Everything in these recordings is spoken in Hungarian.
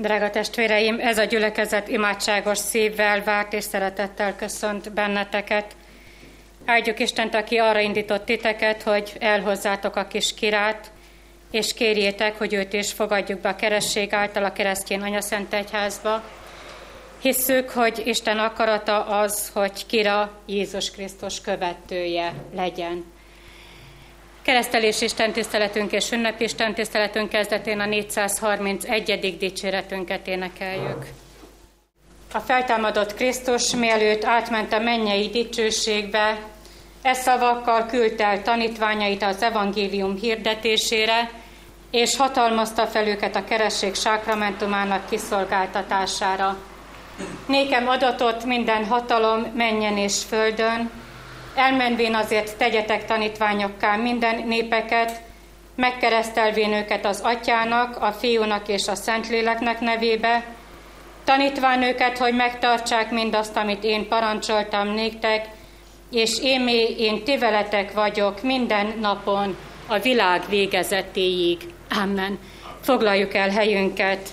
Drága testvéreim, ez a gyülekezet imádságos szívvel, várt és szeretettel köszönt benneteket. Áldjuk Istent, aki arra indított titeket, hogy elhozzátok a kis kirát, és kérjétek, hogy őt is fogadjuk be a keresség által a keresztény anyaszent egyházba. Hisszük, hogy Isten akarata az, hogy kira Jézus Krisztus követője legyen. Keresztelés Isten tiszteletünk és ünnepi Isten tiszteletünk kezdetén a 431. dicséretünket énekeljük. A feltámadott Krisztus mielőtt átment a mennyei dicsőségbe, e szavakkal küldte el tanítványait az evangélium hirdetésére, és hatalmazta fel őket a keresség sákramentumának kiszolgáltatására. Nékem adatot minden hatalom menjen és földön, elmenvén azért tegyetek tanítványokká minden népeket, megkeresztelvén őket az atyának, a fiúnak és a szentléleknek nevébe, tanítván őket, hogy megtartsák mindazt, amit én parancsoltam néktek, és én, én ti veletek vagyok minden napon a világ végezetéig. Amen. Foglaljuk el helyünket.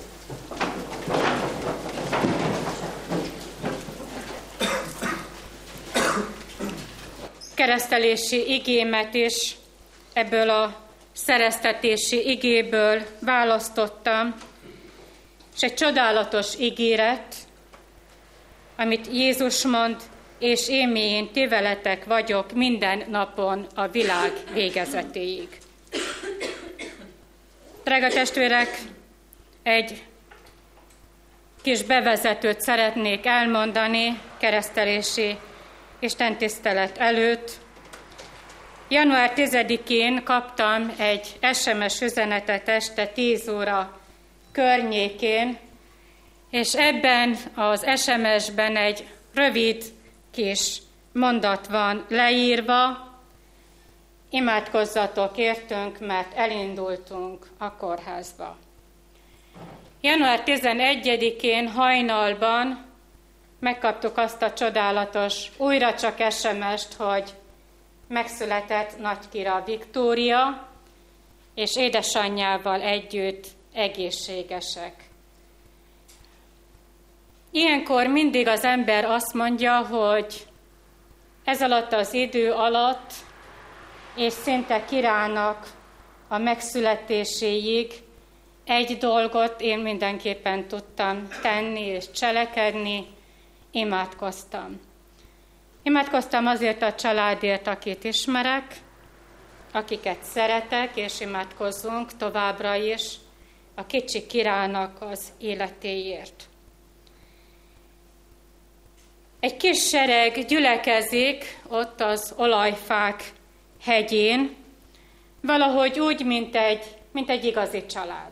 Keresztelési igémet is ebből a szereztetési igéből választottam, és egy csodálatos ígéret, amit Jézus mond, és én én ti veletek vagyok minden napon a világ végezetéig. Drága testvérek, egy kis bevezetőt szeretnék elmondani keresztelési Isten tisztelet előtt. Január 10-én kaptam egy SMS üzenetet este 10 óra környékén, és ebben az SMS-ben egy rövid kis mondat van leírva, imádkozzatok értünk, mert elindultunk a kórházba. Január 11-én hajnalban megkaptuk azt a csodálatos, újra csak SMS-t, hogy megszületett Nagykira Viktória, és édesanyjával együtt egészségesek. Ilyenkor mindig az ember azt mondja, hogy ez alatt az idő alatt, és szinte kirának a megszületéséig egy dolgot én mindenképpen tudtam tenni és cselekedni, imádkoztam. Imádkoztam azért a családért, akit ismerek, akiket szeretek, és imádkozzunk továbbra is a kicsi királynak az életéért. Egy kis sereg gyülekezik ott az olajfák hegyén, valahogy úgy, mint egy, mint egy igazi család.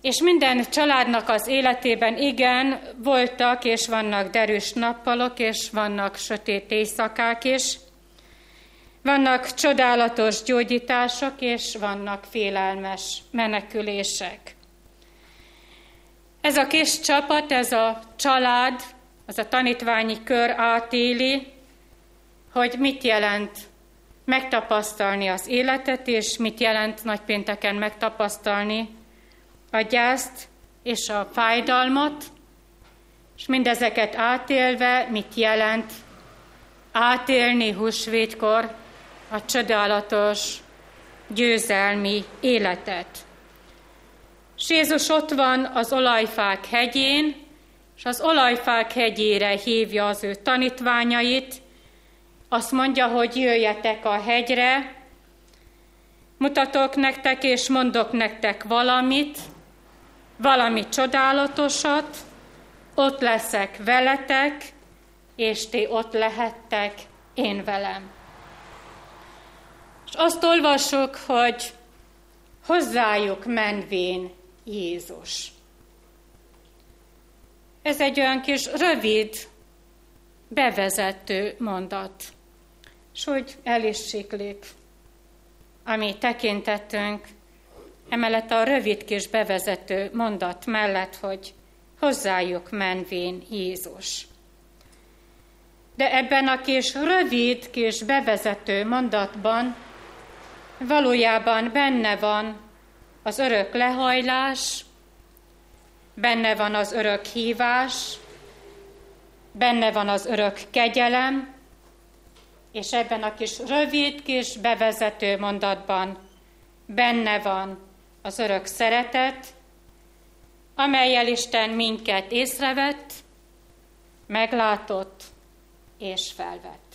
És minden családnak az életében igen, voltak és vannak derűs nappalok, és vannak sötét éjszakák is, vannak csodálatos gyógyítások, és vannak félelmes menekülések. Ez a kis csapat, ez a család, az a tanítványi kör átéli, hogy mit jelent megtapasztalni az életet, és mit jelent nagypénteken megtapasztalni a gyászt és a fájdalmat, és mindezeket átélve mit jelent átélni húsvétkor a csodálatos győzelmi életet. És Jézus ott van az olajfák hegyén, és az olajfák hegyére hívja az ő tanítványait, azt mondja, hogy jöjjetek a hegyre, mutatok nektek és mondok nektek valamit, valami csodálatosat, ott leszek veletek, és ti ott lehettek én velem. És azt olvasok, hogy hozzájuk menvén Jézus. Ez egy olyan kis rövid, bevezető mondat, és hogy el is siklik, ami tekintettünk, emellett a rövid kis bevezető mondat mellett, hogy hozzájuk menvén Jézus. De ebben a kis rövid kis bevezető mondatban valójában benne van az örök lehajlás benne van az örök hívás, benne van az örök kegyelem, és ebben a kis rövid kis bevezető mondatban benne van az örök szeretet, amelyel Isten minket észrevett, meglátott és felvett.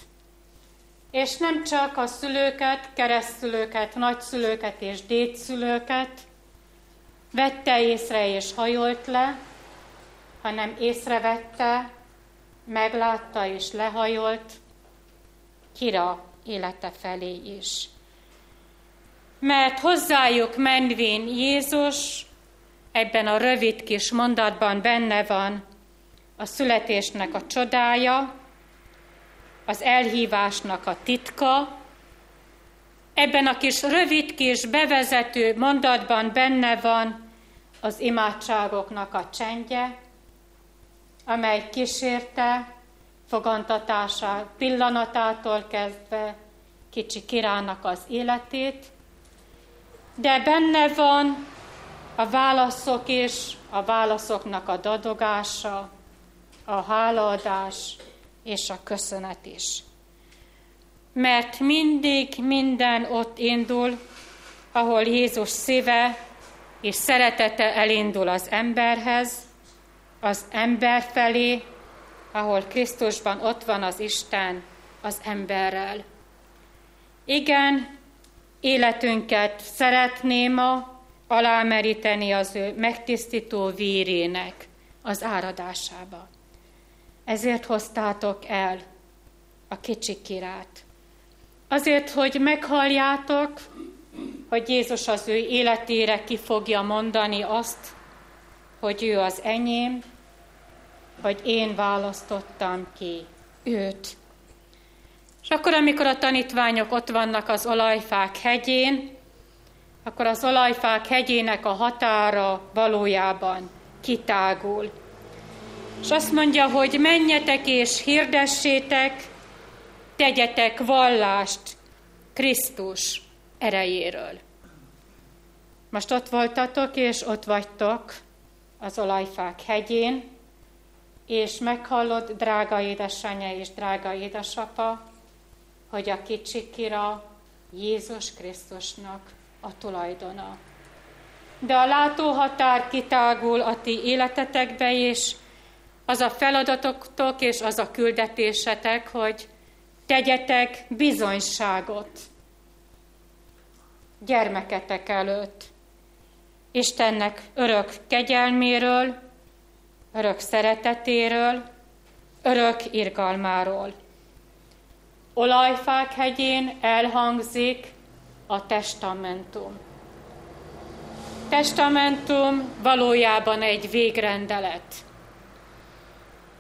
És nem csak a szülőket, keresztülőket, nagyszülőket és dédszülőket vette észre és hajolt le, hanem észrevette, meglátta és lehajolt Kira élete felé is. Mert hozzájuk menvén Jézus ebben a rövid kis mondatban benne van. A születésnek a csodája, az elhívásnak a titka, ebben a kis rövid kis bevezető mondatban benne van az imádságoknak a csendje, amely kísérte fogantatása pillanatától kezdve kicsi királynak az életét, de benne van a válaszok és a válaszoknak a dadogása, a hálaadás és a köszönet is. Mert mindig minden ott indul, ahol Jézus szíve és szeretete elindul az emberhez, az ember felé, ahol Krisztusban ott van az Isten az emberrel. Igen, életünket szeretném ma alámeríteni az ő megtisztító vérének az áradásába. Ezért hoztátok el a kicsi kirát. Azért, hogy meghalljátok, hogy Jézus az ő életére ki fogja mondani azt, hogy ő az enyém, hogy én választottam ki őt. És akkor, amikor a tanítványok ott vannak az olajfák hegyén, akkor az olajfák hegyének a határa valójában kitágul. És azt mondja, hogy menjetek és hirdessétek, tegyetek vallást Krisztus erejéről. Most ott voltatok, és ott vagytok az olajfák hegyén, és meghallod, drága édesanyja és drága édesapa, hogy a kicsikira Jézus Krisztusnak a tulajdona. De a látóhatár kitágul a ti életetekbe is, az a feladatotok és az a küldetésetek, hogy tegyetek bizonyságot gyermeketek előtt. Istennek örök kegyelméről, örök szeretetéről, örök irgalmáról. Olajfák hegyén elhangzik a testamentum. Testamentum valójában egy végrendelet.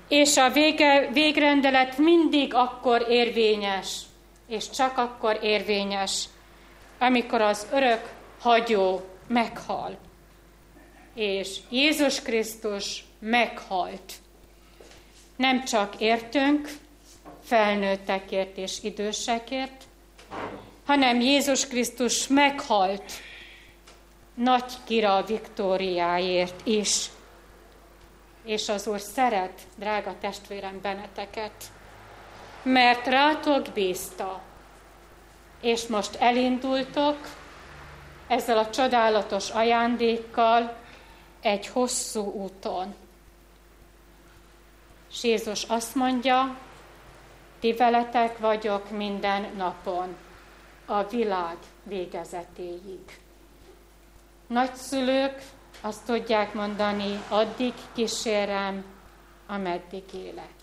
És a vége, végrendelet mindig akkor érvényes, és csak akkor érvényes, amikor az örök hagyó meghal. És Jézus Krisztus meghalt. Nem csak értünk, felnőttekért és idősekért, hanem Jézus Krisztus meghalt nagy kira Viktóriáért is. És az Úr szeret, drága testvérem, benneteket, mert rátok bízta, és most elindultok ezzel a csodálatos ajándékkal egy hosszú úton. És Jézus azt mondja, ti vagyok minden napon, a világ végezetéig. Nagyszülők azt tudják mondani, addig kísérem, ameddig élek.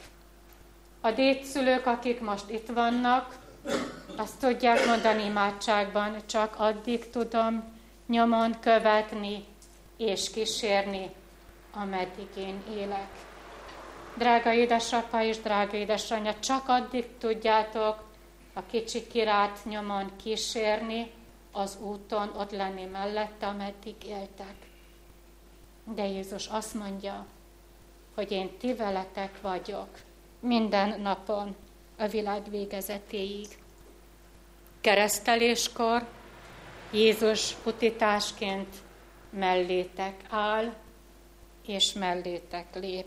A dédszülők, akik most itt vannak, azt tudják mondani imádságban, csak addig tudom nyomon követni és kísérni, ameddig én élek. Drága édesapa és drága édesanyja, csak addig tudjátok a kicsi kirát nyomon kísérni, az úton ott lenni mellette, ameddig éltek. De Jézus azt mondja, hogy én ti veletek vagyok minden napon a világ végezetéig. Kereszteléskor Jézus putitásként mellétek áll, és mellétek lép.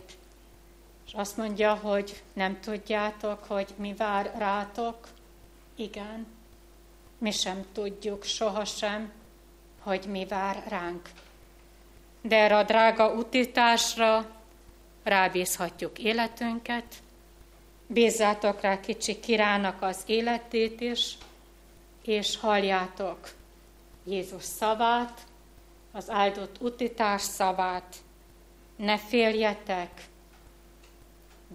És azt mondja, hogy nem tudjátok, hogy mi vár rátok. Igen, mi sem tudjuk sohasem, hogy mi vár ránk. De erre a drága utításra rábízhatjuk életünket, bízzátok rá kicsi kirának az életét is, és halljátok Jézus szavát, az áldott utitás szavát. Ne féljetek,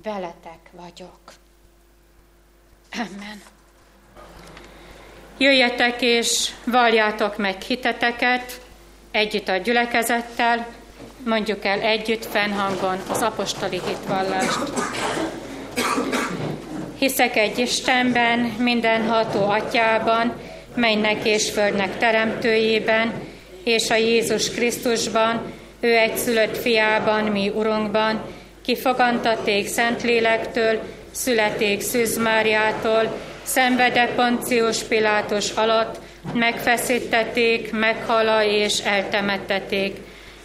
veletek vagyok. Amen. Jöjjetek és valljátok meg hiteteket együtt a gyülekezettel, mondjuk el együtt fennhangon az apostoli hitvallást. Hiszek egy Istenben, mindenható atyában, mennek és földnek teremtőjében, és a Jézus Krisztusban, ő egy szülött fiában, mi Urunkban, ki fogantaték Szentlélektől, születék Szűz Máriától, szenvede Poncius Pilátus alatt, megfeszítették, meghala és eltemetteték.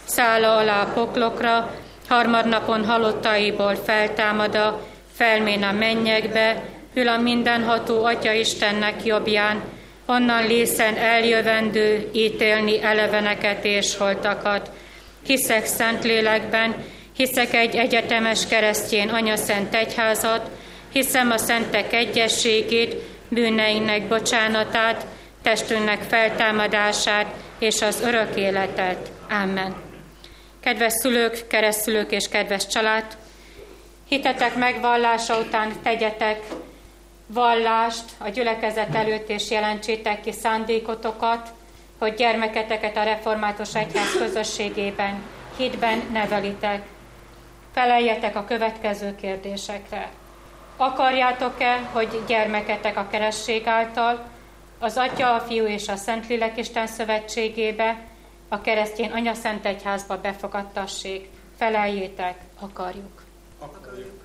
Szála alá a poklokra, harmadnapon halottaiból feltámada, felmén a mennyekbe, ül a mindenható Atya Istennek jobbján, onnan lészen eljövendő, ítélni eleveneket és holtakat. Hiszek szent lélekben, hiszek egy egyetemes keresztjén anyaszent egyházat, hiszem a szentek egyességét, bűneinek bocsánatát, testünknek feltámadását és az örök életet. Amen. Kedves szülők, keresztülők és kedves család, hitetek megvallása után tegyetek vallást a gyülekezet előtt, és jelentsétek ki szándékotokat, hogy gyermeketeket a református egyház közösségében, hitben nevelitek. Feleljetek a következő kérdésekre. Akarjátok-e, hogy gyermeketek a keresség által, az Atya, a Fiú és a Szentlélek Isten szövetségébe, a keresztény Anya Szent Egyházba befogadtassék? Feleljétek, akarjuk. Akarjuk.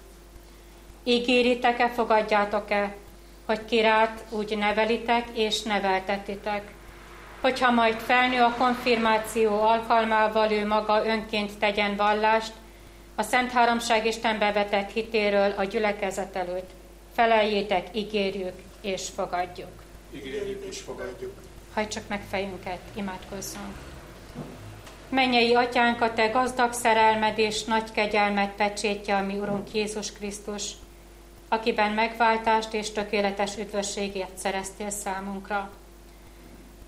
Ígéritek-e, fogadjátok-e, hogy kirát úgy nevelitek és neveltetitek, hogyha majd felnő a konfirmáció alkalmával ő maga önként tegyen vallást, a Szent Háromság Isten bevetett hitéről a gyülekezet előtt. Feleljétek, ígérjük és fogadjuk. Ígérjük és fogadjuk. Hajtsuk meg fejünket, imádkozzunk. Mennyei atyánk, a te gazdag szerelmed és nagy kegyelmet pecsétje a mi Urunk Jézus Krisztus, akiben megváltást és tökéletes üdvösségét szereztél számunkra.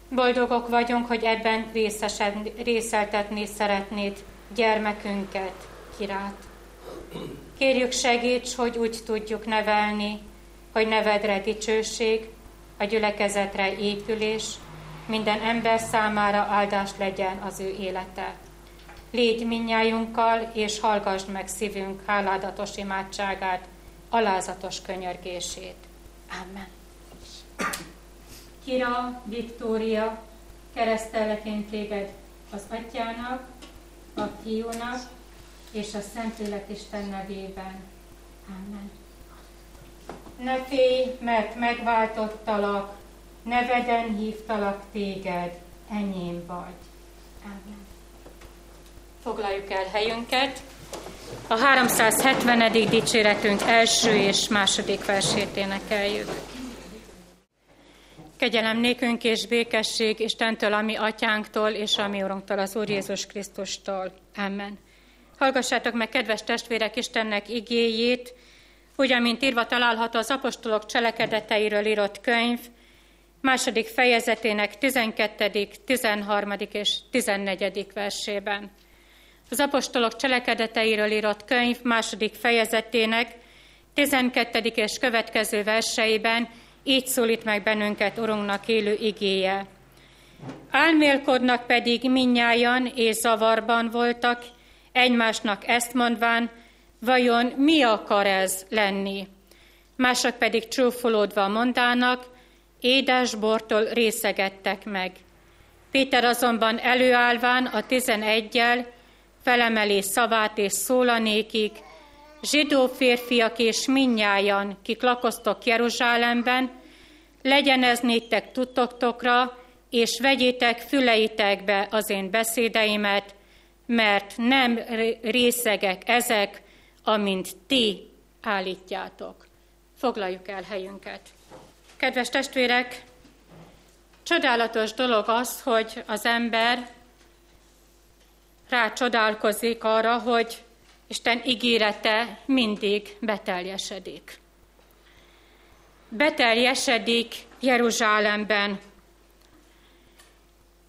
Boldogok vagyunk, hogy ebben részesen, részeltetni szeretnéd gyermekünket, kirát. Kérjük segíts, hogy úgy tudjuk nevelni, hogy nevedre dicsőség, a gyülekezetre épülés, minden ember számára áldás legyen az ő élete. Légy minnyájunkkal, és hallgassd meg szívünk háládatos imádságát, alázatos könyörgését. Amen. Kira, Viktória, keresztellek én téged az atyának, a fiúnak és a Szentlélek Isten nevében. Amen. Ne félj, mert megváltottalak, neveden hívtalak téged, enyém vagy. Amen. Foglaljuk el helyünket. A 370. dicséretünk első és második versét énekeljük. Kegyelem nékünk és békesség Istentől, ami atyánktól, és ami Urunktól, az Úr Jézus Krisztustól. Amen. Hallgassátok meg, kedves testvérek, Istennek igéjét, úgy, amint írva található az apostolok cselekedeteiről írott könyv, második fejezetének 12., 13. és 14. versében. Az apostolok cselekedeteiről írott könyv második fejezetének 12. és következő verseiben így szólít meg bennünket Urunknak élő igéje. Álmélkodnak pedig minnyájan és zavarban voltak, egymásnak ezt mondván, vajon mi akar ez lenni? Mások pedig csúfolódva mondának, édes bortól részegettek meg. Péter azonban előállván a tizenegyel felemeli szavát és szólanékig, zsidó férfiak és minnyájan, kik lakoztok Jeruzsálemben, legyen ez néktek tudtoktokra, és vegyétek füleitekbe az én beszédeimet, mert nem részegek ezek, amint ti állítjátok. Foglaljuk el helyünket. Kedves testvérek, csodálatos dolog az, hogy az ember rácsodálkozik arra, hogy Isten ígérete mindig beteljesedik. Beteljesedik Jeruzsálemben.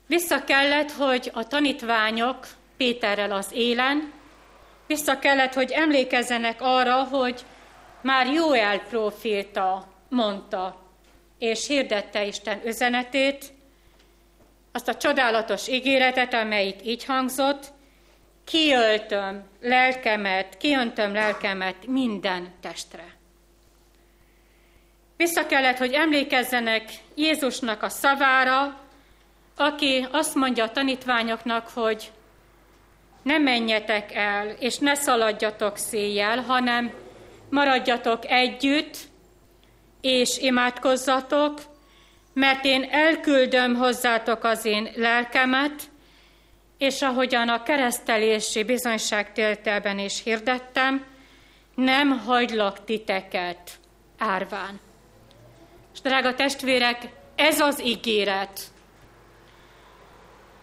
Vissza kellett, hogy a tanítványok Péterrel az élen, vissza kellett, hogy emlékezzenek arra, hogy már Jóel proféta mondta, és hirdette Isten üzenetét, azt a csodálatos ígéretet, amelyik így hangzott, kiöltöm lelkemet, kiöntöm lelkemet minden testre. Vissza kellett, hogy emlékezzenek Jézusnak a szavára, aki azt mondja a tanítványoknak, hogy ne menjetek el, és ne szaladjatok széjjel, hanem maradjatok együtt, és imádkozzatok, mert én elküldöm hozzátok az én lelkemet, és ahogyan a keresztelési bizonyságtéltelben is hirdettem, nem hagylak titeket árván. És drága testvérek, ez az ígéret,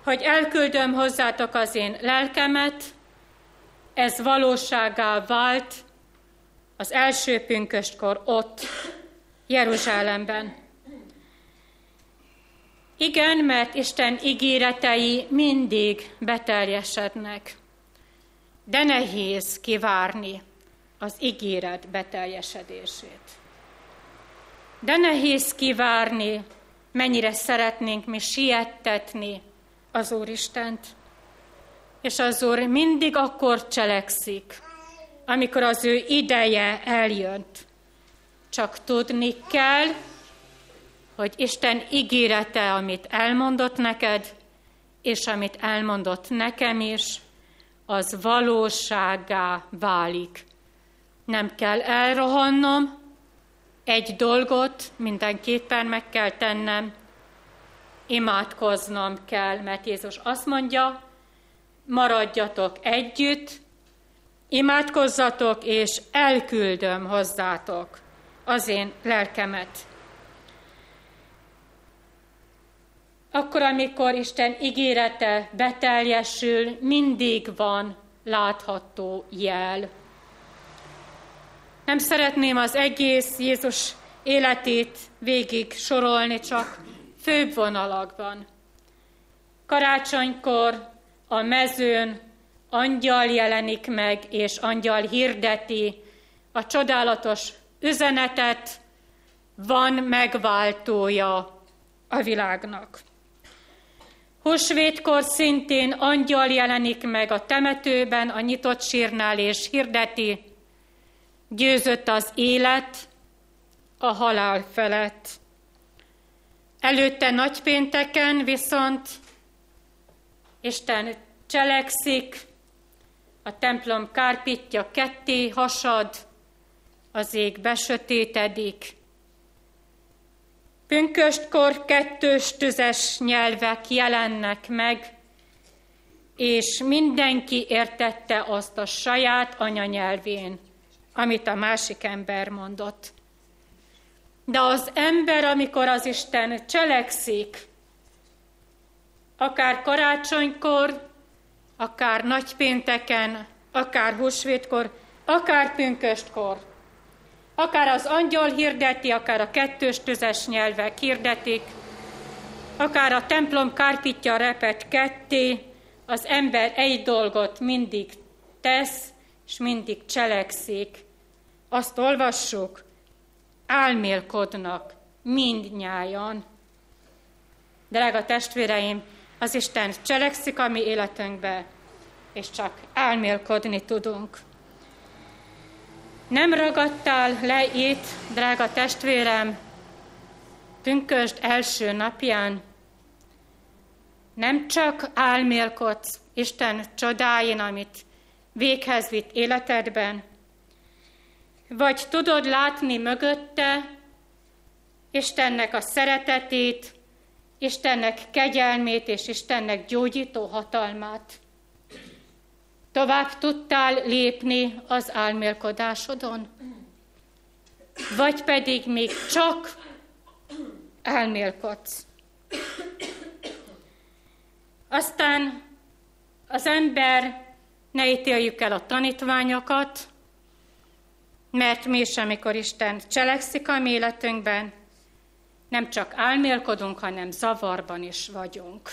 hogy elküldöm hozzátok az én lelkemet, ez valóságá vált az első pünköstkor ott, Jeruzsálemben. Igen, mert Isten ígéretei mindig beteljesednek, de nehéz kivárni az ígéret beteljesedését. De nehéz kivárni, mennyire szeretnénk mi siettetni az Úristent. És az Úr mindig akkor cselekszik, amikor az ő ideje eljönt. Csak tudni kell, hogy Isten ígérete, amit elmondott neked, és amit elmondott nekem is, az valóságá válik. Nem kell elrohannom, egy dolgot mindenképpen meg kell tennem, imádkoznom kell, mert Jézus azt mondja, maradjatok együtt, imádkozzatok, és elküldöm hozzátok az én lelkemet. Akkor, amikor Isten ígérete beteljesül, mindig van látható jel. Nem szeretném az egész Jézus életét végig sorolni, csak főbb vonalakban. Karácsonykor a mezőn angyal jelenik meg, és angyal hirdeti a csodálatos üzenetet, van megváltója a világnak. Húsvétkor szintén angyal jelenik meg a temetőben, a nyitott sírnál, és hirdeti, győzött az élet a halál felett. Előtte nagypénteken viszont Isten cselekszik, a templom kárpitja ketté hasad, az ég besötétedik. Pünköstkor kettős tüzes nyelvek jelennek meg, és mindenki értette azt a saját anyanyelvén, amit a másik ember mondott. De az ember, amikor az Isten cselekszik, akár karácsonykor, akár nagypénteken, akár húsvétkor, akár pünköstkor, akár az angyal hirdeti, akár a kettős tüzes nyelvek hirdetik, akár a templom kárpitja repet ketté, az ember egy dolgot mindig tesz, és mindig cselekszik. Azt olvassuk, álmélkodnak mindnyájan. Drága testvéreim, az Isten cselekszik a mi életünkbe, és csak álmélkodni tudunk. Nem ragadtál le itt, drága testvérem, pünkösd első napján, nem csak álmélkodsz Isten csodáin, amit véghez vitt életedben, vagy tudod látni mögötte Istennek a szeretetét, Istennek kegyelmét és Istennek gyógyító hatalmát. Tovább tudtál lépni az álmélkodásodon? Vagy pedig még csak elmélkodsz? Aztán az ember ne ítéljük el a tanítványokat, mert mi is, amikor Isten cselekszik a mi életünkben, nem csak álmélkodunk, hanem zavarban is vagyunk.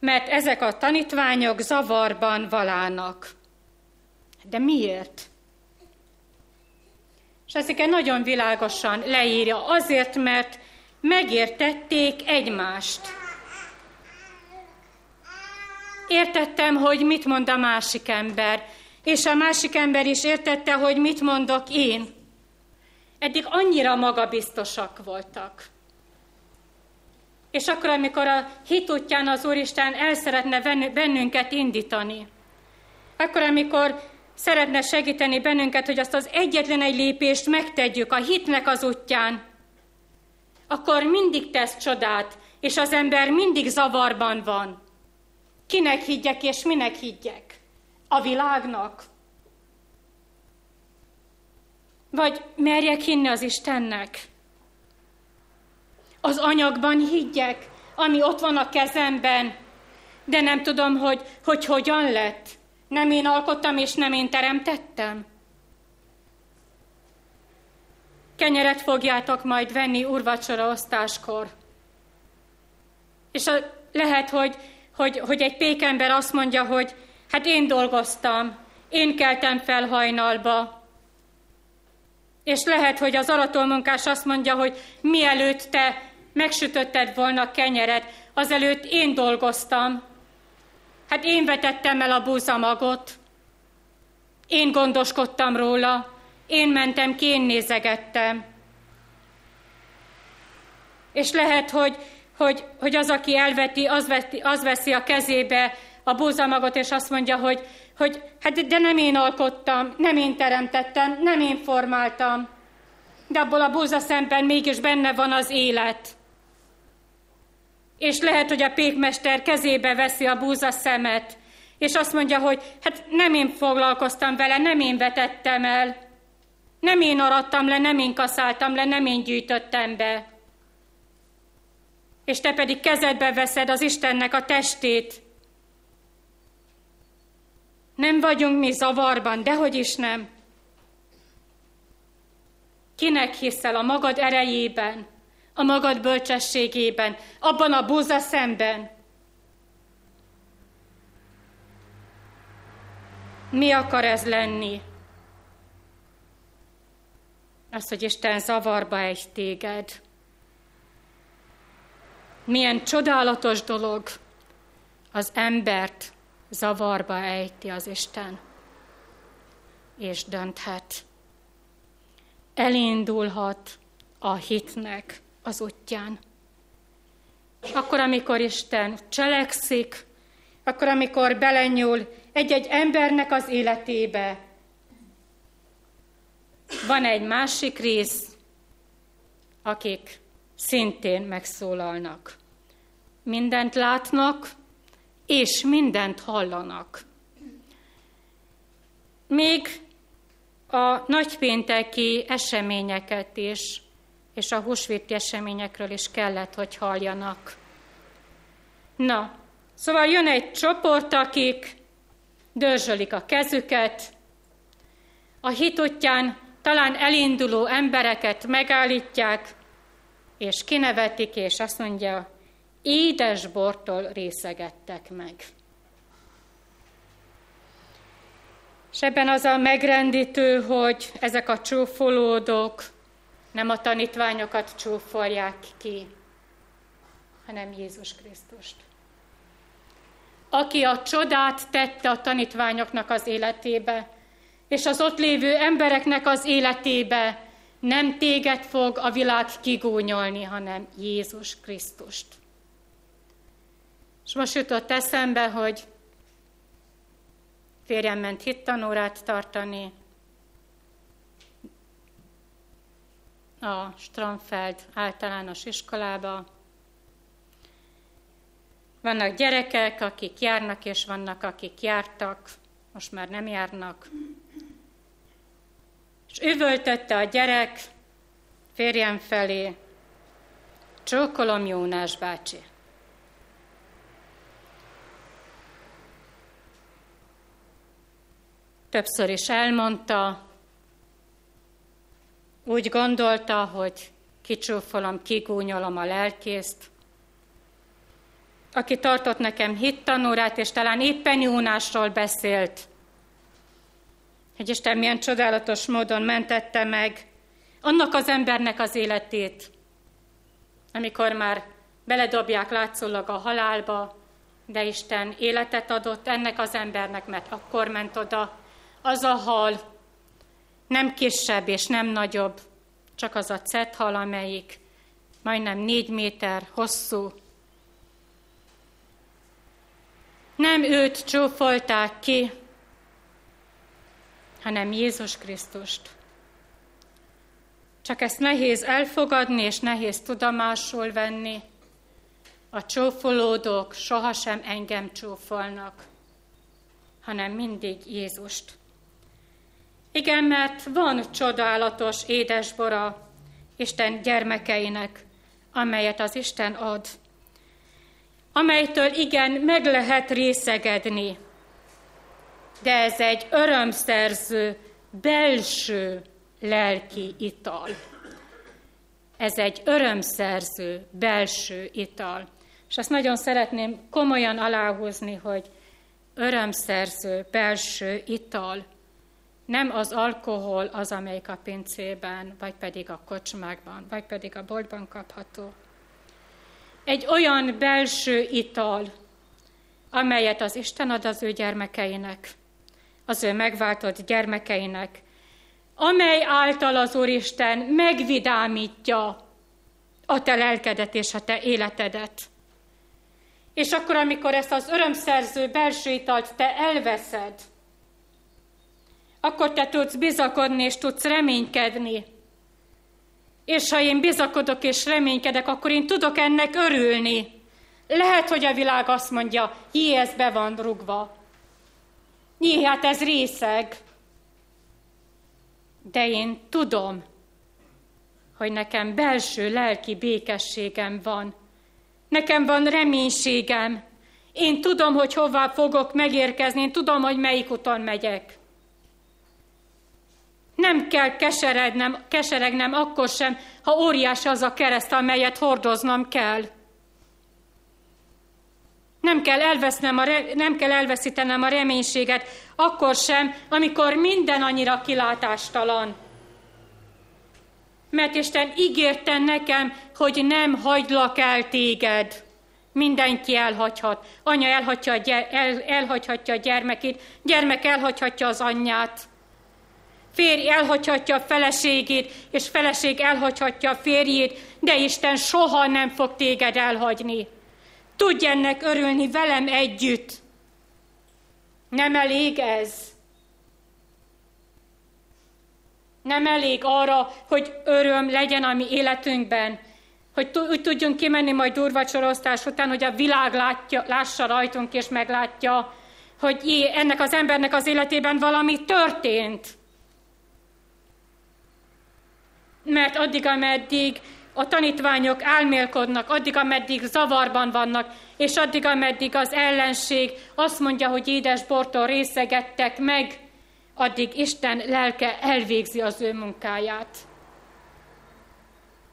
Mert ezek a tanítványok zavarban valának. De miért? És ezeket nagyon világosan leírja, azért, mert megértették egymást. Értettem, hogy mit mond a másik ember, és a másik ember is értette, hogy mit mondok én. Eddig annyira magabiztosak voltak. És akkor, amikor a hit útján az Úristen el szeretne bennünket indítani, akkor, amikor szeretne segíteni bennünket, hogy azt az egyetlen egy lépést megtegyük a hitnek az útján, akkor mindig tesz csodát, és az ember mindig zavarban van. Kinek higgyek és minek higgyek? A világnak? Vagy merjek hinni az Istennek? Az anyagban higgyek, ami ott van a kezemben, de nem tudom, hogy, hogy hogyan lett. Nem én alkottam, és nem én teremtettem. Kenyeret fogjátok majd venni urvacsora osztáskor. És a, lehet, hogy, hogy, hogy egy pékember azt mondja, hogy hát én dolgoztam, én keltem fel hajnalba, és lehet, hogy az aratolmunkás azt mondja, hogy mielőtt te megsütötted volna kenyeret, azelőtt én dolgoztam. Hát én vetettem el a búzamagot, én gondoskodtam róla, én mentem ki, én nézegettem. És lehet, hogy, hogy, hogy az, aki elveti, az, veti, az veszi a kezébe a búzamagot, és azt mondja, hogy, hogy hát de nem én alkottam, nem én teremtettem, nem én formáltam. De abból a búza szemben mégis benne van az élet. És lehet, hogy a pékmester kezébe veszi a búza szemet, és azt mondja, hogy hát nem én foglalkoztam vele, nem én vetettem el, nem én arattam le, nem én kaszáltam le, nem én gyűjtöttem be. És te pedig kezedbe veszed az Istennek a testét, nem vagyunk mi zavarban, dehogy is nem. Kinek hiszel a magad erejében, a magad bölcsességében, abban a búza szemben? Mi akar ez lenni? Az, hogy Isten zavarba egy téged. Milyen csodálatos dolog az embert zavarba ejti az Isten, és dönthet. Elindulhat a hitnek az útján. Akkor, amikor Isten cselekszik, akkor, amikor belenyúl egy-egy embernek az életébe, van egy másik rész, akik szintén megszólalnak. Mindent látnak, és mindent hallanak. Még a nagypénteki eseményeket is, és a húsvéti eseményekről is kellett, hogy halljanak. Na, szóval jön egy csoport, akik dörzsölik a kezüket, a hitotján talán elinduló embereket megállítják, és kinevetik, és azt mondja, édes bortól részegettek meg. És ebben az a megrendítő, hogy ezek a csúfolódók nem a tanítványokat csúfolják ki, hanem Jézus Krisztust. Aki a csodát tette a tanítványoknak az életébe, és az ott lévő embereknek az életébe, nem téged fog a világ kigúnyolni, hanem Jézus Krisztust. És most jutott eszembe, hogy férjem ment hittanórát tartani a Stramfeld általános iskolába, Vannak gyerekek, akik járnak, és vannak, akik jártak, most már nem járnak. És üvöltötte a gyerek férjem felé, csókolom Jónás bácsi. Többször is elmondta, úgy gondolta, hogy kicsúfolom, kigúnyolom a lelkészt, aki tartott nekem hittanórát, és talán éppen Jónásról beszélt, hogy Isten milyen csodálatos módon mentette meg annak az embernek az életét, amikor már beledobják látszólag a halálba, de Isten életet adott ennek az embernek, mert akkor ment oda. Az a hal nem kisebb és nem nagyobb, csak az a cethal, amelyik majdnem négy méter hosszú. Nem őt csúfolták ki, hanem Jézus Krisztust. Csak ezt nehéz elfogadni, és nehéz tudomásul venni. A csófolódók sohasem engem csófolnak, hanem mindig Jézust. Igen, mert van csodálatos édesbora Isten gyermekeinek, amelyet az Isten ad, amelytől igen, meg lehet részegedni, de ez egy örömszerző, belső lelki ital. Ez egy örömszerző, belső ital. És azt nagyon szeretném komolyan aláhúzni, hogy örömszerző, belső ital. Nem az alkohol az, amelyik a pincében, vagy pedig a kocsmákban, vagy pedig a boltban kapható. Egy olyan belső ital, amelyet az Isten ad az ő gyermekeinek, az ő megváltott gyermekeinek, amely által az Úristen megvidámítja a te lelkedet és a te életedet. És akkor, amikor ezt az örömszerző belső italt te elveszed, akkor te tudsz bizakodni és tudsz reménykedni. És ha én bizakodok és reménykedek, akkor én tudok ennek örülni. Lehet, hogy a világ azt mondja, jé, ez be van rugva. Jé, hát ez részeg. De én tudom, hogy nekem belső lelki békességem van. Nekem van reménységem. Én tudom, hogy hová fogok megérkezni, én tudom, hogy melyik úton megyek. Nem kell keserednem, keseregnem akkor sem, ha óriás az a kereszt, amelyet hordoznom kell. Nem kell, elvesznem a nem kell elveszítenem a reménységet, akkor sem, amikor minden annyira kilátástalan. Mert Isten ígérte nekem, hogy nem hagylak el téged. Mindenki elhagyhat. Anya elhagyja, el, elhagyhatja a gyermekét, gyermek elhagyhatja az anyját. Férj elhagyhatja a feleségét, és feleség elhagyhatja a férjét, de Isten soha nem fog téged elhagyni. Tudj ennek örülni velem együtt. Nem elég ez. Nem elég arra, hogy öröm legyen a mi életünkben, hogy úgy tudjunk kimenni majd durvacsorosztás után, hogy a világ látja, lássa rajtunk és meglátja, hogy ennek az embernek az életében valami történt. Mert addig, ameddig a tanítványok álmélkodnak, addig, ameddig zavarban vannak, és addig, ameddig az ellenség azt mondja, hogy édes bortól részegettek meg, addig Isten lelke elvégzi az ő munkáját.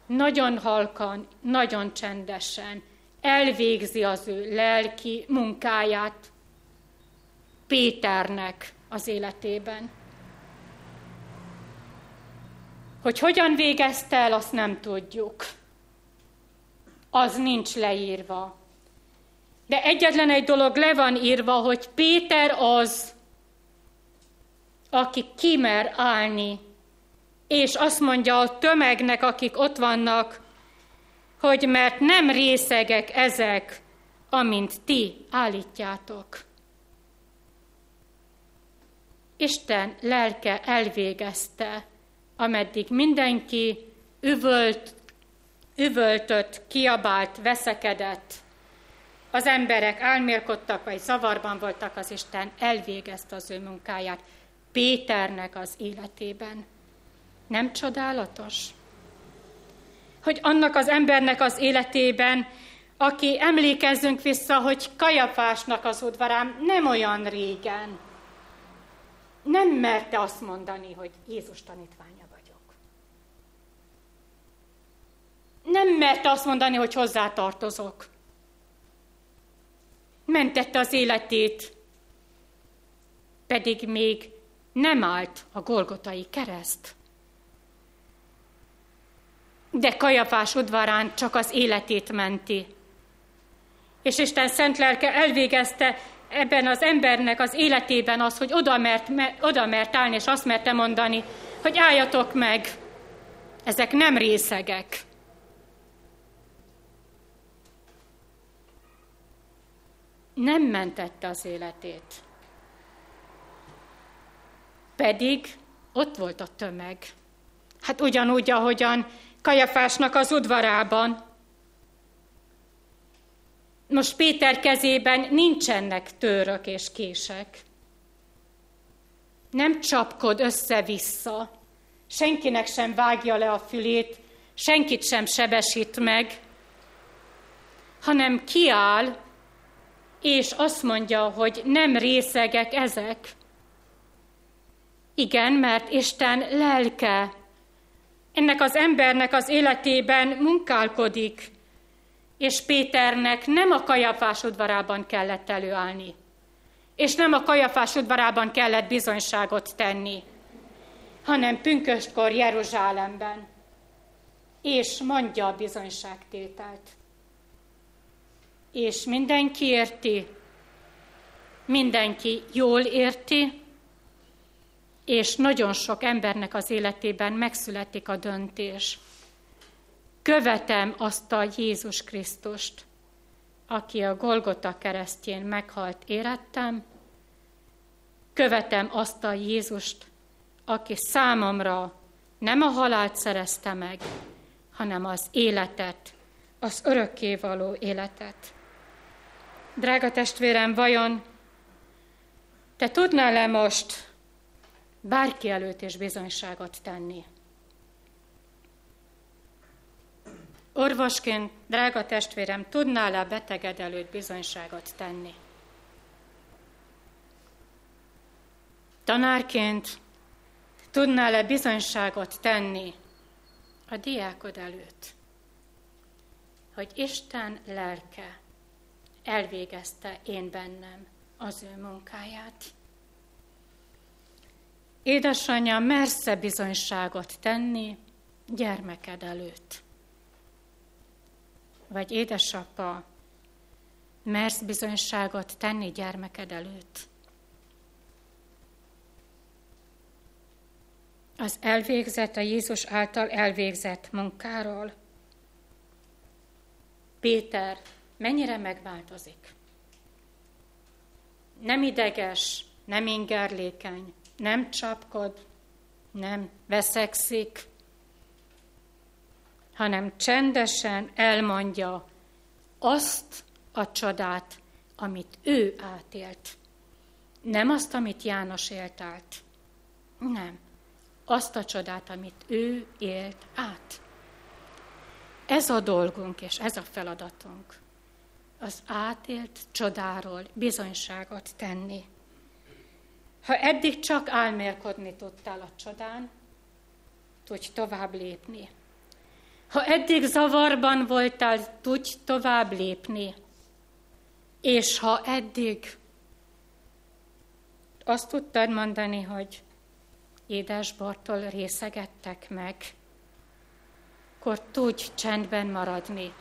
Nagyon halkan, nagyon csendesen elvégzi az ő lelki munkáját Péternek az életében. Hogy hogyan végezte el, azt nem tudjuk. Az nincs leírva. De egyetlen egy dolog le van írva, hogy Péter az, aki kimer állni, és azt mondja a tömegnek, akik ott vannak, hogy mert nem részegek ezek, amint ti állítjátok. Isten lelke elvégezte ameddig mindenki üvölt, üvöltött, kiabált, veszekedett, az emberek álmélkodtak, vagy zavarban voltak, az Isten elvégezte az ő munkáját Péternek az életében. Nem csodálatos? Hogy annak az embernek az életében, aki emlékezzünk vissza, hogy Kajafásnak az udvarán nem olyan régen, nem merte azt mondani, hogy Jézus tanítványa vagyok. Nem merte azt mondani, hogy hozzátartozok. Mentette az életét, pedig még nem állt a Golgotai kereszt. De Kajafás udvarán csak az életét menti. És Isten szent lelke elvégezte ebben az embernek az életében az, hogy oda mert, me, oda mert állni, és azt merte mondani, hogy álljatok meg, ezek nem részegek. Nem mentette az életét. Pedig ott volt a tömeg. Hát ugyanúgy, ahogyan Kajafásnak az udvarában, most Péter kezében nincsenek török és kések. Nem csapkod össze-vissza, senkinek sem vágja le a fülét, senkit sem sebesít meg, hanem kiáll, és azt mondja, hogy nem részegek ezek. Igen, mert Isten lelke ennek az embernek az életében munkálkodik, és Péternek nem a kajafás udvarában kellett előállni, és nem a kajafás udvarában kellett bizonyságot tenni, hanem pünköstkor Jeruzsálemben, és mondja a bizonyságtételt. És mindenki érti, mindenki jól érti, és nagyon sok embernek az életében megszületik a döntés, Követem azt a Jézus Krisztust, aki a Golgota keresztjén meghalt érettem, követem azt a Jézust, aki számomra nem a halált szerezte meg, hanem az életet, az örökkévaló életet. Drága testvérem, vajon te tudnál-e most bárki előtt is bizonyságot tenni? Orvosként, drága testvérem, tudnál-e beteged előtt bizonyságot tenni? Tanárként tudnál-e bizonyságot tenni a diákod előtt, hogy Isten lelke elvégezte én bennem az ő munkáját? Édesanyja, mersze bizonyságot tenni gyermeked előtt? vagy édesapa, mersz bizonyságot tenni gyermeked előtt. Az elvégzett, a Jézus által elvégzett munkáról. Péter mennyire megváltozik. Nem ideges, nem ingerlékeny, nem csapkod, nem veszekszik, hanem csendesen elmondja azt a csodát, amit ő átélt. Nem azt, amit János élt át. Nem. Azt a csodát, amit ő élt át. Ez a dolgunk, és ez a feladatunk. Az átélt csodáról bizonyságot tenni. Ha eddig csak álmélkodni tudtál a csodán, tudj tovább lépni. Ha eddig zavarban voltál, tudj tovább lépni. És ha eddig azt tudtad mondani, hogy édesbortól részegettek meg, akkor tudj csendben maradni,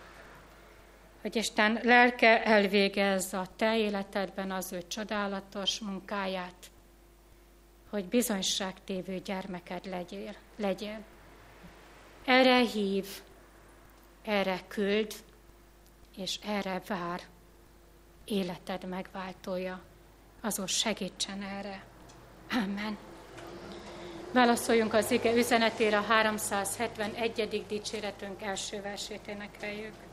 hogy Isten lelke elvégezze a te életedben az ő csodálatos munkáját, hogy bizonyságtévő gyermeked legyél. legyél erre hív, erre küld, és erre vár életed megváltója. Azon segítsen erre. Amen. Válaszoljunk az ige üzenetére a 371. dicséretünk első versét énekeljük.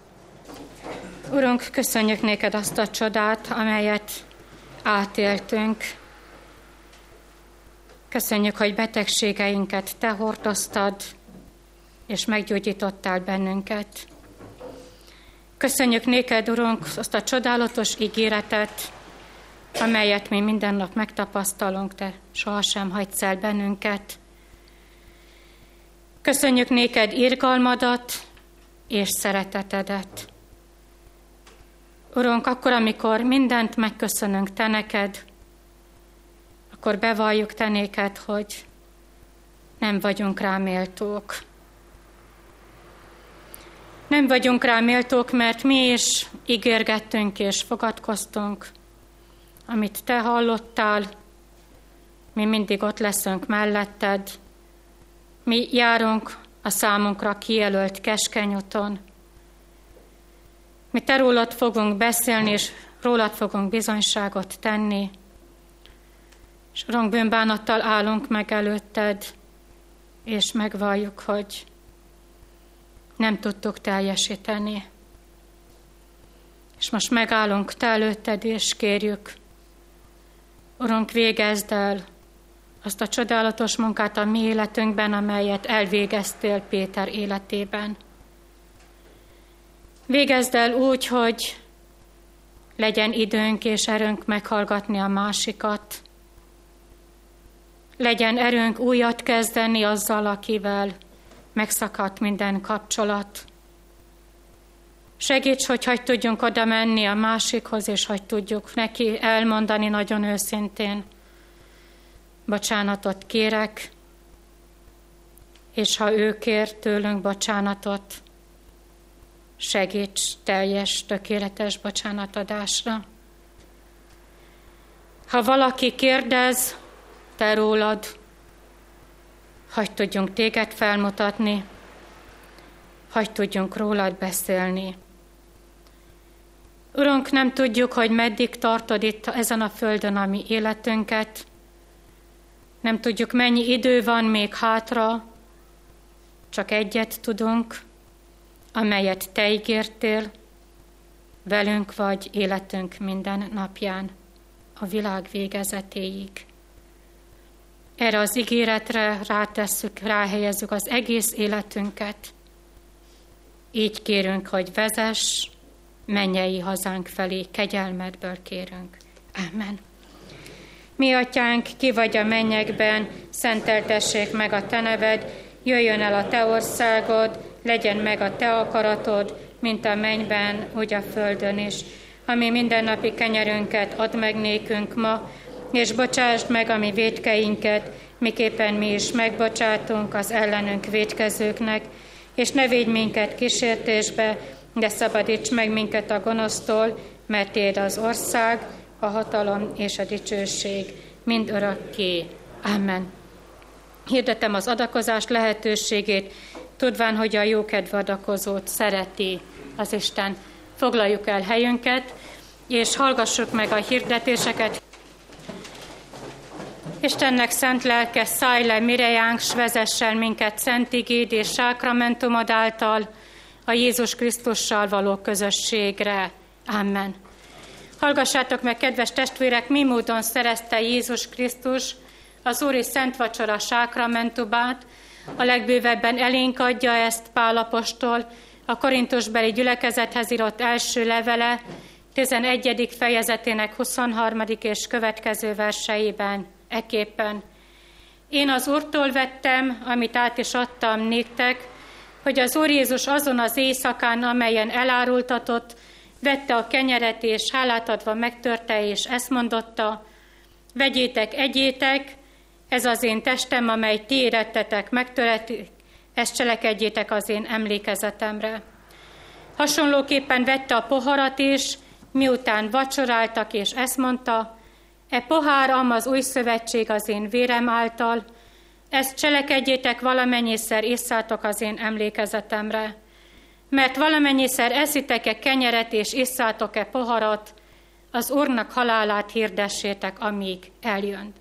Urunk, köszönjük néked azt a csodát, amelyet átéltünk. Köszönjük, hogy betegségeinket Te hordoztad, és meggyógyítottál bennünket. Köszönjük néked, Urunk, azt a csodálatos ígéretet, amelyet mi minden nap megtapasztalunk, Te sohasem hagysz el bennünket. Köszönjük néked irgalmadat és szeretetedet. Urunk, akkor, amikor mindent megköszönünk Te neked, akkor bevalljuk Te néked, hogy nem vagyunk rá méltók. Nem vagyunk rá méltók, mert mi is ígérgettünk és fogadkoztunk, amit Te hallottál, mi mindig ott leszünk melletted, mi járunk a számunkra kijelölt keskeny úton, mi te rólad fogunk beszélni, és rólad fogunk bizonyságot tenni. És Urunk, bűnbánattal állunk meg előtted, és megvalljuk, hogy nem tudtuk teljesíteni. És most megállunk te előtted, és kérjük, Urunk, végezd el azt a csodálatos munkát a mi életünkben, amelyet elvégeztél Péter életében. Végezd el úgy, hogy legyen időnk és erőnk meghallgatni a másikat. Legyen erőnk újat kezdeni azzal, akivel megszakadt minden kapcsolat. Segíts, hogy hagy tudjunk oda menni a másikhoz, és hogy tudjuk neki elmondani nagyon őszintén. Bocsánatot kérek, és ha ő kér tőlünk bocsánatot, segíts teljes, tökéletes bocsánatadásra. Ha valaki kérdez, te rólad, hagy tudjunk téged felmutatni, hagy tudjunk rólad beszélni. Urunk, nem tudjuk, hogy meddig tartod itt ezen a földön a mi életünket. Nem tudjuk, mennyi idő van még hátra, csak egyet tudunk, amelyet Te ígértél, velünk vagy életünk minden napján, a világ végezetéig. Erre az ígéretre rátesszük, ráhelyezzük az egész életünket. Így kérünk, hogy vezess, mennyei hazánk felé, kegyelmedből kérünk. Amen. Mi atyánk, ki vagy a mennyekben, szenteltessék meg a te neved, jöjjön el a te országod, legyen meg a te akaratod, mint a mennyben, úgy a földön is. Ami mindennapi kenyerünket add meg nékünk ma, és bocsásd meg a mi védkeinket, miképpen mi is megbocsátunk az ellenünk védkezőknek, és ne védj minket kísértésbe, de szabadíts meg minket a gonosztól, mert Téd az ország, a hatalom és a dicsőség mind örökké. Amen. Hirdetem az adakozás lehetőségét, tudván, hogy a jókedv adakozót szereti az Isten. Foglaljuk el helyünket, és hallgassuk meg a hirdetéseket. Istennek szent lelke, szállj le mirejánk, s vezessen minket szent igéd és sákramentumod által a Jézus Krisztussal való közösségre. Amen. Hallgassátok meg, kedves testvérek, mi módon szerezte Jézus Krisztus az Úri Szent Vacsora sákramentumát, a legbővebben elénk adja ezt Pálapostól, a Korintusbeli gyülekezethez írott első levele, 11. fejezetének 23. és következő verseiben, eképpen. Én az Úrtól vettem, amit át is adtam néktek, hogy az Úr Jézus azon az éjszakán, amelyen elárultatott, vette a kenyeret, és hálát adva megtörte, és ezt mondotta, vegyétek, egyétek, ez az én testem, amely ti érettetek, megtöretik, ezt cselekedjétek az én emlékezetemre. Hasonlóképpen vette a poharat is, miután vacsoráltak, és ezt mondta, e pohár am az új szövetség az én vérem által, ezt cselekedjétek valamennyiszer isszátok az én emlékezetemre. Mert valamennyiszer eszitek-e kenyeret és isszátok-e poharat, az Úrnak halálát hirdessétek, amíg eljön.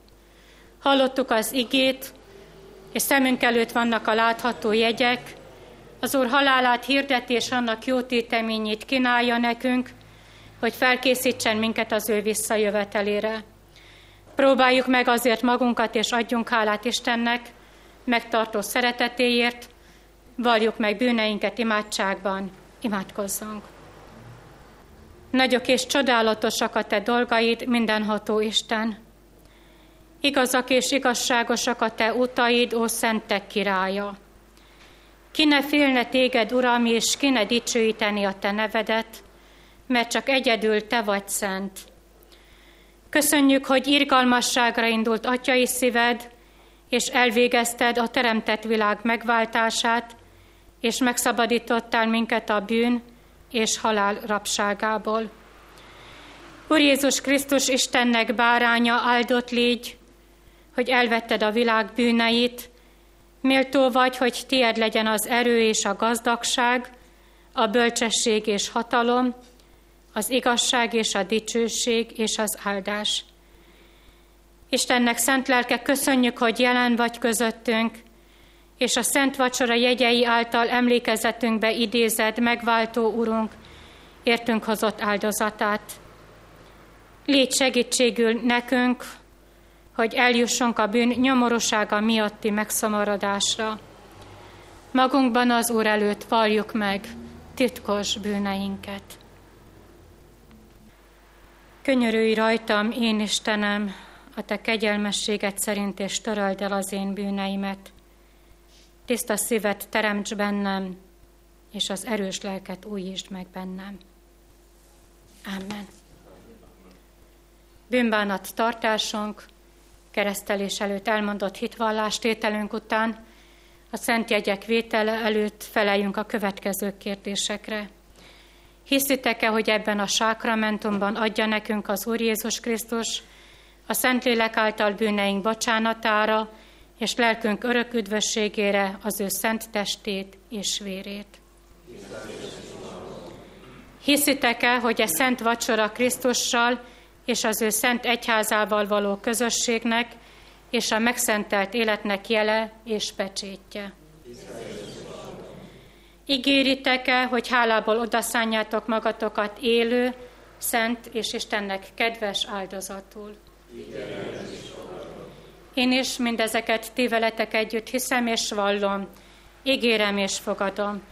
Hallottuk az igét, és szemünk előtt vannak a látható jegyek, az Úr halálát hirdeti és annak jó téteményét kínálja nekünk, hogy felkészítsen minket az ő visszajövetelére. Próbáljuk meg azért magunkat, és adjunk hálát Istennek, megtartó szeretetéért, valljuk meg bűneinket imádságban, imádkozzunk. Nagyok és csodálatosak a te dolgaid, mindenható Isten. Igazak és igazságosak a te utaid, ó szentek királya. Ki ne félne téged, Uram, és ki ne dicsőíteni a te nevedet, mert csak egyedül te vagy szent. Köszönjük, hogy irgalmasságra indult atyai szíved, és elvégezted a teremtett világ megváltását, és megszabadítottál minket a bűn és halál rabságából. Úr Jézus Krisztus Istennek báránya áldott légy, hogy elvetted a világ bűneit, méltó vagy, hogy tied legyen az erő és a gazdagság, a bölcsesség és hatalom, az igazság és a dicsőség és az áldás. Istennek szent lelke, köszönjük, hogy jelen vagy közöttünk, és a Szent Vacsora jegyei által emlékezetünkbe idézed megváltó Urunk, értünk hozott áldozatát. Légy segítségül nekünk, hogy eljussunk a bűn nyomorúsága miatti megszomorodásra. Magunkban az Úr előtt valljuk meg titkos bűneinket. Könyörülj rajtam, én Istenem, a te kegyelmességet szerint, és töröld el az én bűneimet. Tiszta szívet teremts bennem, és az erős lelket újítsd meg bennem. Amen. Bűnbánat tartásunk, keresztelés előtt elmondott hitvallástételünk után, a szent jegyek vétele előtt feleljünk a következő kérdésekre. Hiszitek-e, hogy ebben a sákramentumban adja nekünk az Úr Jézus Krisztus a Szentlélek által bűneink bocsánatára és lelkünk örök üdvösségére az ő szent testét és vérét? Hiszitek-e, hogy a szent vacsora Krisztussal és az ő szent egyházával való közösségnek és a megszentelt életnek jele és pecsétje? Ígéritek-e, hogy hálából odaszánjátok magatokat élő, szent és Istennek kedves áldozatul? Én is mindezeket ti veletek együtt hiszem és vallom, ígérem és fogadom.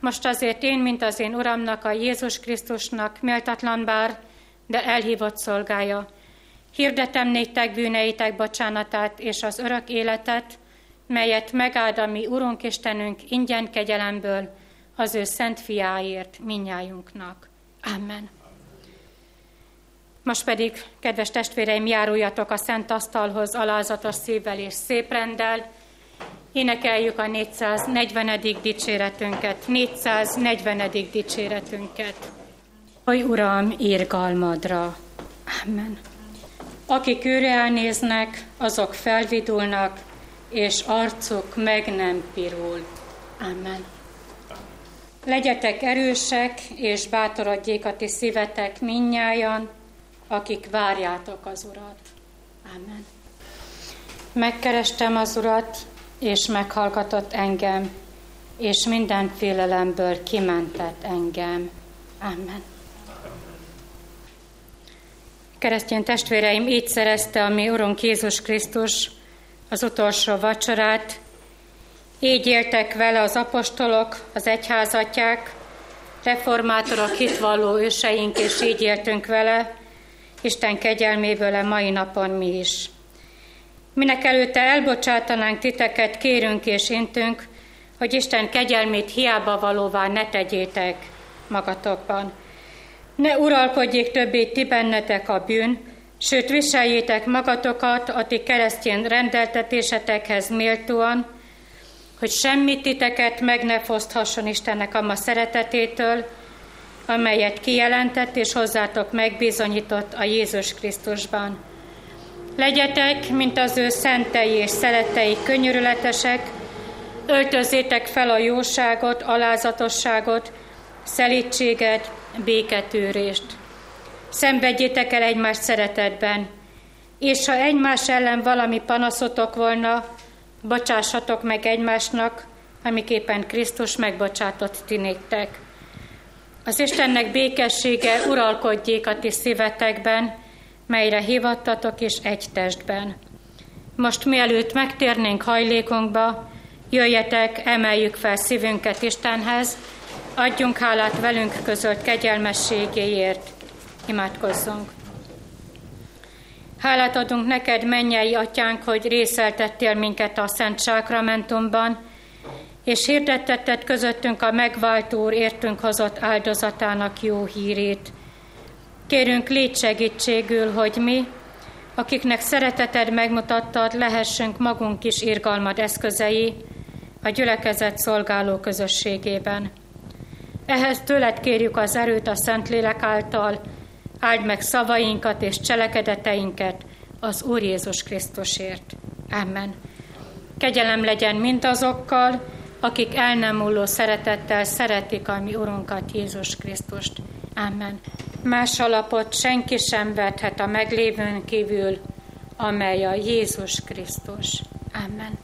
Most azért én, mint az én Uramnak, a Jézus Krisztusnak, méltatlan bár, de elhívott szolgája. Hirdetem néktek bűneitek bocsánatát és az örök életet, melyet megáld a mi Urunk Istenünk ingyen kegyelemből az ő szent fiáért minnyájunknak. Amen. Most pedig, kedves testvéreim, járuljatok a szent asztalhoz alázatos szívvel és szép rendel. Énekeljük a 440. dicséretünket, 440. dicséretünket. Oly Uram, írgalmadra. Amen. Akik őre elnéznek, azok felvidulnak, és arcuk meg nem pirul. Amen. Legyetek erősek, és bátorodjék a ti szívetek minnyájan, akik várjátok az Urat. Amen. Megkerestem az Urat, és meghallgatott engem, és minden félelemből kimentett engem. Amen. Keresztény testvéreim, így szerezte a mi Urunk Jézus Krisztus az utolsó vacsorát, így éltek vele az apostolok, az egyházatják, reformátorok, hitvalló őseink, és így éltünk vele, Isten kegyelméből a mai napon mi is. Minek előtte elbocsátanánk titeket, kérünk és intünk, hogy Isten kegyelmét hiába valóvá ne tegyétek magatokban. Ne uralkodjék többé ti bennetek a bűn, sőt viseljétek magatokat a ti keresztjén rendeltetésetekhez méltóan, hogy semmit titeket meg ne foszthasson Istennek a ma szeretetétől, amelyet kijelentett és hozzátok megbizonyított a Jézus Krisztusban. Legyetek, mint az ő szentei és szeretei könyörületesek, öltözzétek fel a jóságot, alázatosságot, szelítséget, béketűrést. Szenvedjétek el egymást szeretetben, és ha egymás ellen valami panaszotok volna, bocsássatok meg egymásnak, amiképpen Krisztus megbocsátott ti néktek. Az Istennek békessége uralkodjék a ti szívetekben, melyre hívattatok is egy testben. Most mielőtt megtérnénk hajlékunkba, jöjjetek, emeljük fel szívünket Istenhez, adjunk hálát velünk közölt kegyelmességéért. Imádkozzunk! Hálát adunk neked, mennyei atyánk, hogy részeltettél minket a Szent Sákramentumban, és hirdettetted közöttünk a megváltó úr értünk hozott áldozatának jó hírét. Kérünk, légy segítségül, hogy mi, akiknek szereteted megmutattad, lehessünk magunk is irgalmad eszközei a gyülekezet szolgáló közösségében. Ehhez tőled kérjük az erőt a Szentlélek által, áld meg szavainkat és cselekedeteinket az Úr Jézus Krisztusért. Amen. Kegyelem legyen mindazokkal, akik el nem múló szeretettel szeretik a mi Urunkat, Jézus Krisztust. Amen. Más alapot senki sem vethet a meglévőn kívül, amely a Jézus Krisztus. Amen.